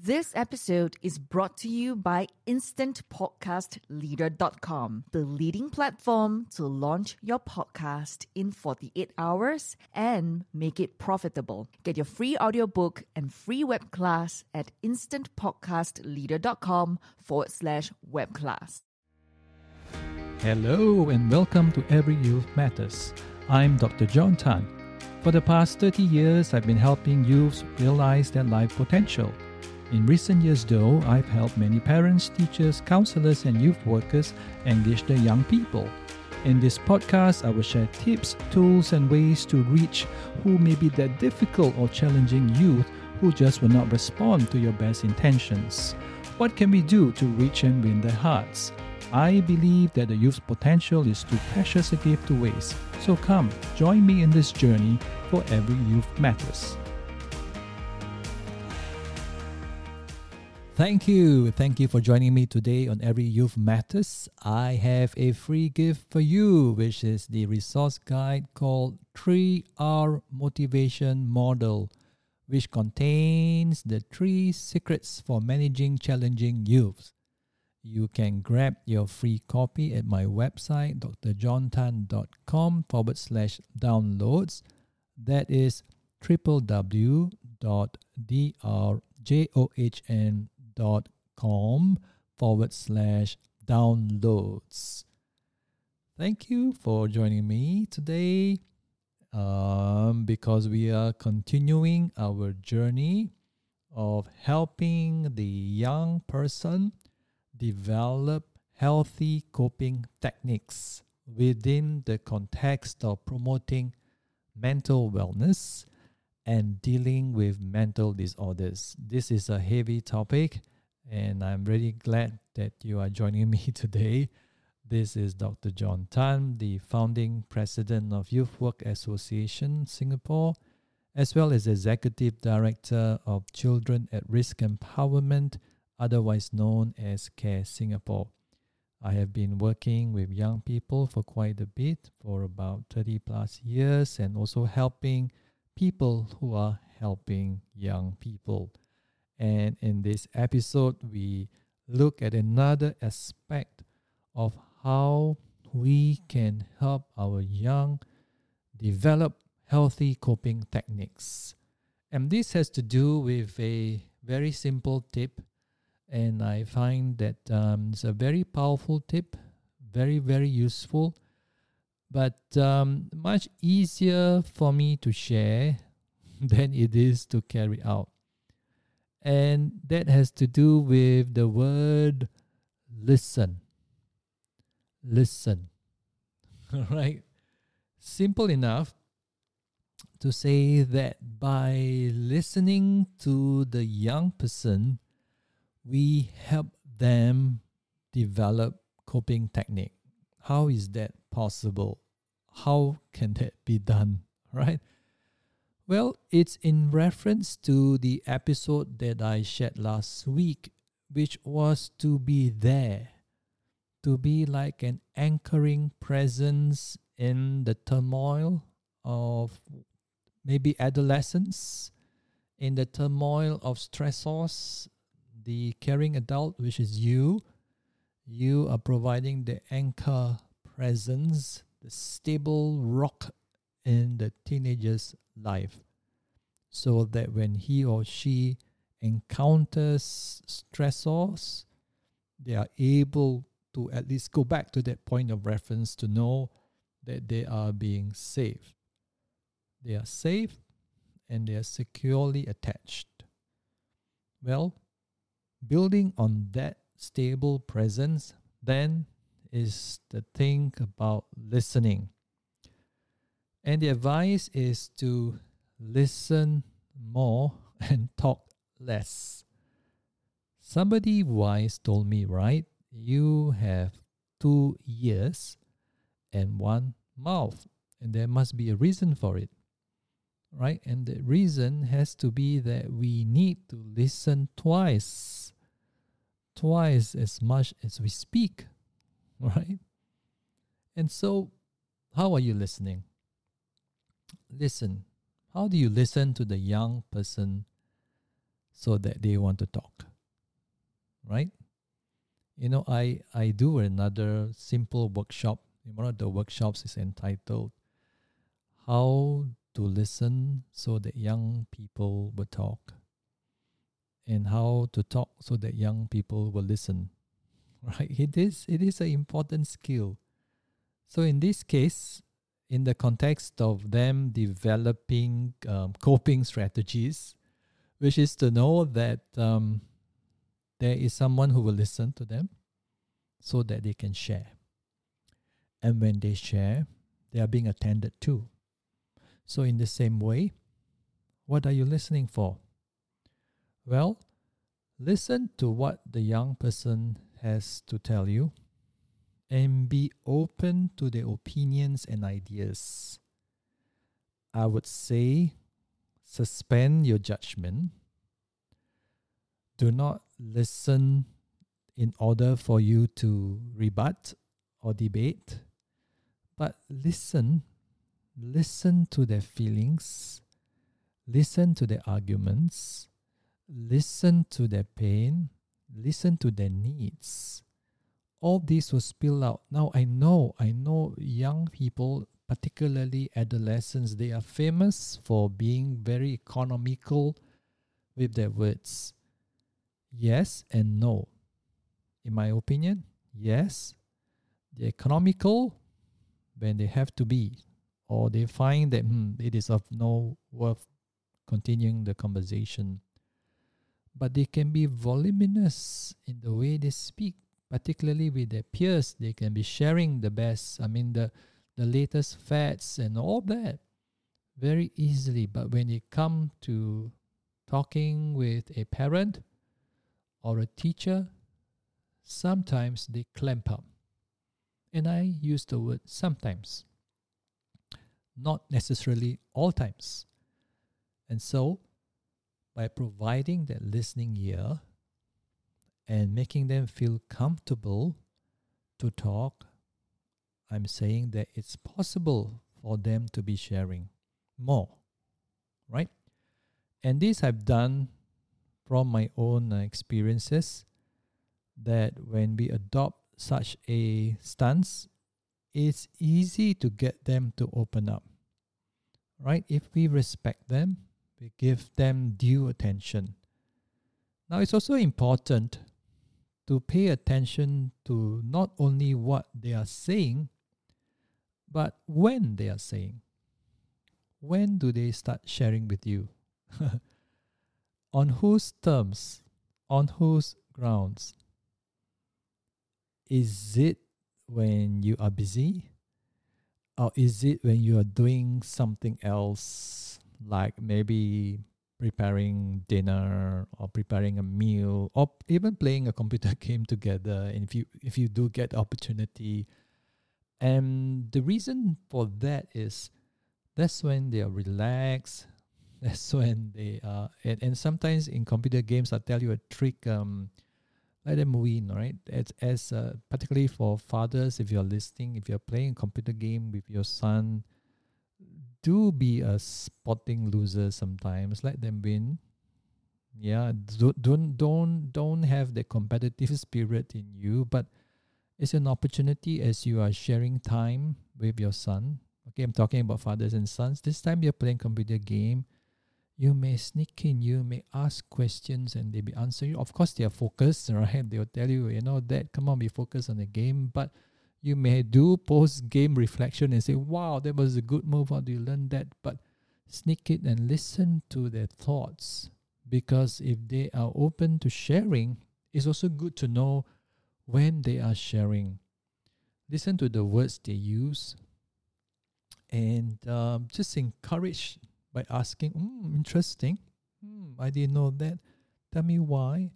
This episode is brought to you by InstantPodcastLeader.com, the leading platform to launch your podcast in 48 hours and make it profitable. Get your free audiobook and free web class at InstantPodcastLeader.com forward slash web class. Hello and welcome to Every Youth Matters. I'm Dr. John Tan. For the past 30 years, I've been helping youths realize their life potential. In recent years, though, I've helped many parents, teachers, counselors, and youth workers engage their young people. In this podcast, I will share tips, tools, and ways to reach who may be that difficult or challenging youth who just will not respond to your best intentions. What can we do to reach and win their hearts? I believe that the youth's potential is too precious a gift to waste. So come, join me in this journey for every youth matters. Thank you. Thank you for joining me today on Every Youth Matters. I have a free gift for you, which is the resource guide called 3R Motivation Model, which contains the three secrets for managing challenging youth. You can grab your free copy at my website, drjohntan.com forward slash downloads. That is www.drjohn.com dot com forward slash downloads. Thank you for joining me today um, because we are continuing our journey of helping the young person develop healthy coping techniques within the context of promoting mental wellness and dealing with mental disorders. This is a heavy topic, and I'm really glad that you are joining me today. This is Dr. John Tan, the founding president of Youth Work Association Singapore, as well as executive director of Children at Risk Empowerment, otherwise known as CARE Singapore. I have been working with young people for quite a bit, for about 30 plus years, and also helping people who are helping young people. And in this episode, we look at another aspect of how we can help our young develop healthy coping techniques. And this has to do with a very simple tip. And I find that um, it's a very powerful tip, very, very useful but um, much easier for me to share than it is to carry out. And that has to do with the word listen. Listen. All right. Simple enough to say that by listening to the young person, we help them develop coping technique. How is that possible? How can that be done? Right? Well, it's in reference to the episode that I shared last week, which was to be there, to be like an anchoring presence in the turmoil of maybe adolescence, in the turmoil of stressors, the caring adult, which is you. You are providing the anchor presence, the stable rock in the teenager's life, so that when he or she encounters stressors, they are able to at least go back to that point of reference to know that they are being safe. They are safe and they are securely attached. Well, building on that stable presence, then is the thing about listening. And the advice is to listen more and talk less. Somebody wise told me, right? You have two ears and one mouth, and there must be a reason for it, right? And the reason has to be that we need to listen twice, twice as much as we speak. right? And so, how are you listening? Listen. How do you listen to the young person so that they want to talk. Right? You know, I, I do another simple workshop. One of the workshops is entitled How to Listen So That Young People Will Talk and How to Talk So That Young People Will Listen. Right? It is it is an important skill. So in this case, in the context of them developing um, coping strategies, which is to know that um, there is someone who will listen to them so that they can share. And when they share, they are being attended to. So, in the same way, what are you listening for? Well, listen to what the young person has to tell you and be open to their opinions and ideas. I would say suspend your judgment. Do not listen in order for you to rebut or debate, but listen. Listen to their feelings, listen to their arguments, listen to their pain, listen to their needs all this will spill out. Now I know, I know young people, particularly adolescents, they are famous for being very economical with their words. Yes and no. In my opinion, yes. They're economical when they have to be, or they find that hmm, it is of no worth continuing the conversation. But they can be voluminous in the way they speak particularly with their peers, they can be sharing the best, I mean, the, the latest fads and all that very easily. But when it comes to talking with a parent or a teacher, sometimes they clamp up. And I use the word sometimes, not necessarily all times. And so, by providing that listening ear, and making them feel comfortable to talk, I'm saying that it's possible for them to be sharing more, right? And this I've done from my own uh, experiences that when we adopt such a stance, it's easy to get them to open up, right? If we respect them, we give them due attention. Now, it's also important to pay attention to not only what they are saying, but when they are saying. When do they start sharing with you? on whose terms? On whose grounds? Is it when you are busy? Or is it when you are doing something else, like maybe preparing dinner or preparing a meal or even playing a computer game together if you if you do get opportunity. And the reason for that is that's when they are relaxed that's when they are and, and sometimes in computer games i tell you a trick um let them win right? As, as uh, particularly for fathers if you're listening if you're playing a computer game with your son do be a spotting loser sometimes. Let them win. Yeah, don't don't don't don't have the competitive spirit in you, but it's an opportunity as you are sharing time with your son. Okay, I'm talking about fathers and sons. This time you're playing computer game. You may sneak in, you may ask questions and they be answering. You. Of course, they are focused, right? They'll tell you, you know, that come on, be focused on the game. But you may do post game reflection and say, wow, that was a good move. How do you learn that? But sneak it and listen to their thoughts because if they are open to sharing, it's also good to know when they are sharing. Listen to the words they use and um, just encourage by asking, mm, interesting. Hmm, I didn't know that. Tell me why.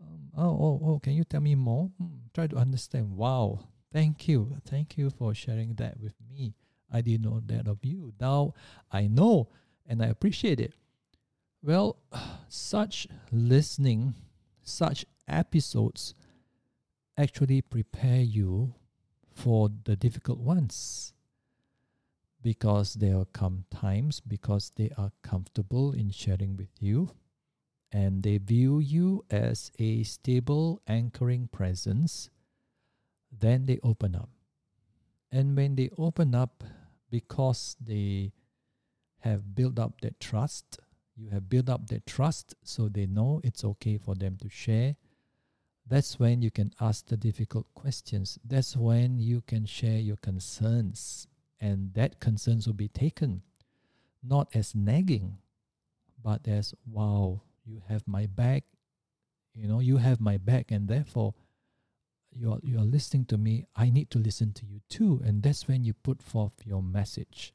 Um, oh, oh, oh, can you tell me more? Hmm, try to understand. Wow, Thank you. Thank you for sharing that with me. I didn't know that of you. Now I know and I appreciate it. Well, such listening, such episodes actually prepare you for the difficult ones because there will come times because they are comfortable in sharing with you and they view you as a stable anchoring presence, then they open up. And when they open up, because they have built up that trust, you have built up that trust so they know it's okay for them to share. That's when you can ask the difficult questions. That's when you can share your concerns, and that concerns will be taken not as nagging, but as wow, you have my back. You know, you have my back, and therefore you're you're listening to me. I need to listen to you too, and that's when you put forth your message.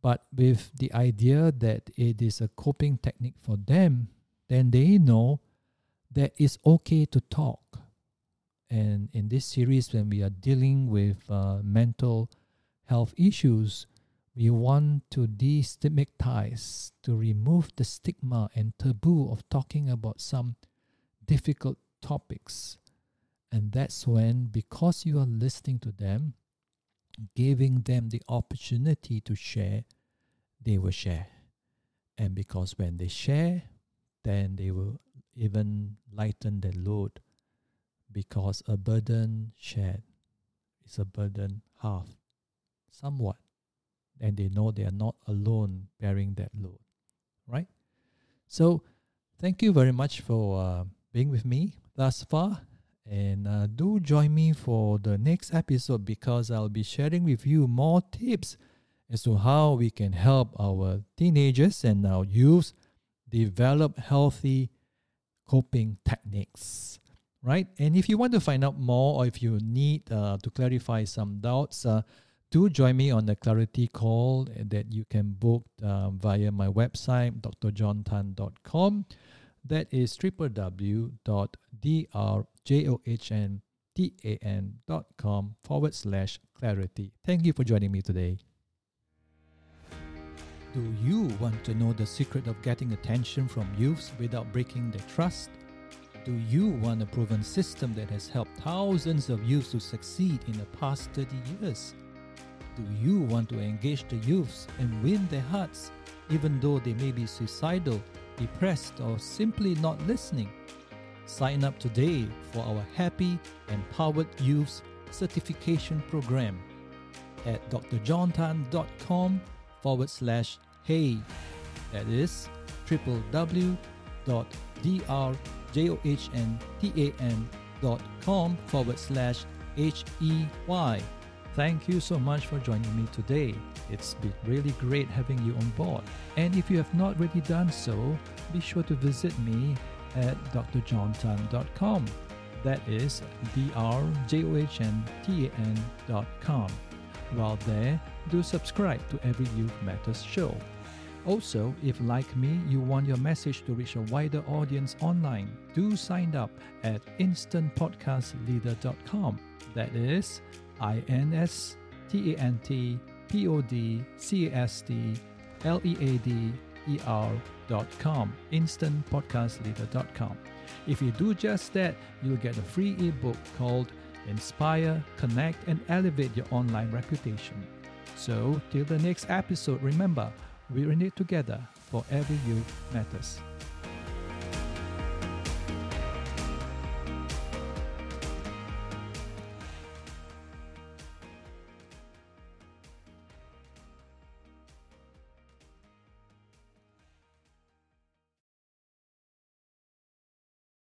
But with the idea that it is a coping technique for them, then they know that it's okay to talk. And in this series, when we are dealing with uh, mental health issues, we want to destigmatize, to remove the stigma and taboo of talking about some difficult topics. And that's when, because you are listening to them, giving them the opportunity to share, they will share. And because when they share, then they will even lighten their load because a burden shared is a burden half, somewhat and they know they are not alone bearing that load, right? So, thank you very much for uh, being with me thus far. And uh, do join me for the next episode because I'll be sharing with you more tips as to how we can help our teenagers and our youth develop healthy coping techniques right and if you want to find out more or if you need uh, to clarify some doubts uh, do join me on the clarity call that you can book uh, via my website, drjohntan.com. That is www.drjohntan.com forward slash clarity. Thank you for joining me today. Do you want to know the secret of getting attention from youths without breaking their trust? Do you want a proven system that has helped thousands of youths to succeed in the past 30 years? Do you want to engage the youths and win their hearts, even though they may be suicidal, depressed, or simply not listening? Sign up today for our Happy Empowered Youths Certification Program at drjohntan.com forward slash hey. That is www.drjohntan.com forward slash H E Y. Thank you so much for joining me today. It's been really great having you on board. And if you have not already done so, be sure to visit me at drjohntan.com. That is drjohntan.com. While there, do subscribe to every Youth Matters show. Also, if like me, you want your message to reach a wider audience online, do sign up at instantpodcastleader.com. That is I N S T A N T P O D C A S T L E A D E R dot com, instantpodcastleader.com. If you do just that, you'll get a free ebook called Inspire, Connect, and Elevate Your Online Reputation. So, till the next episode, remember, we're in it together for every youth matters.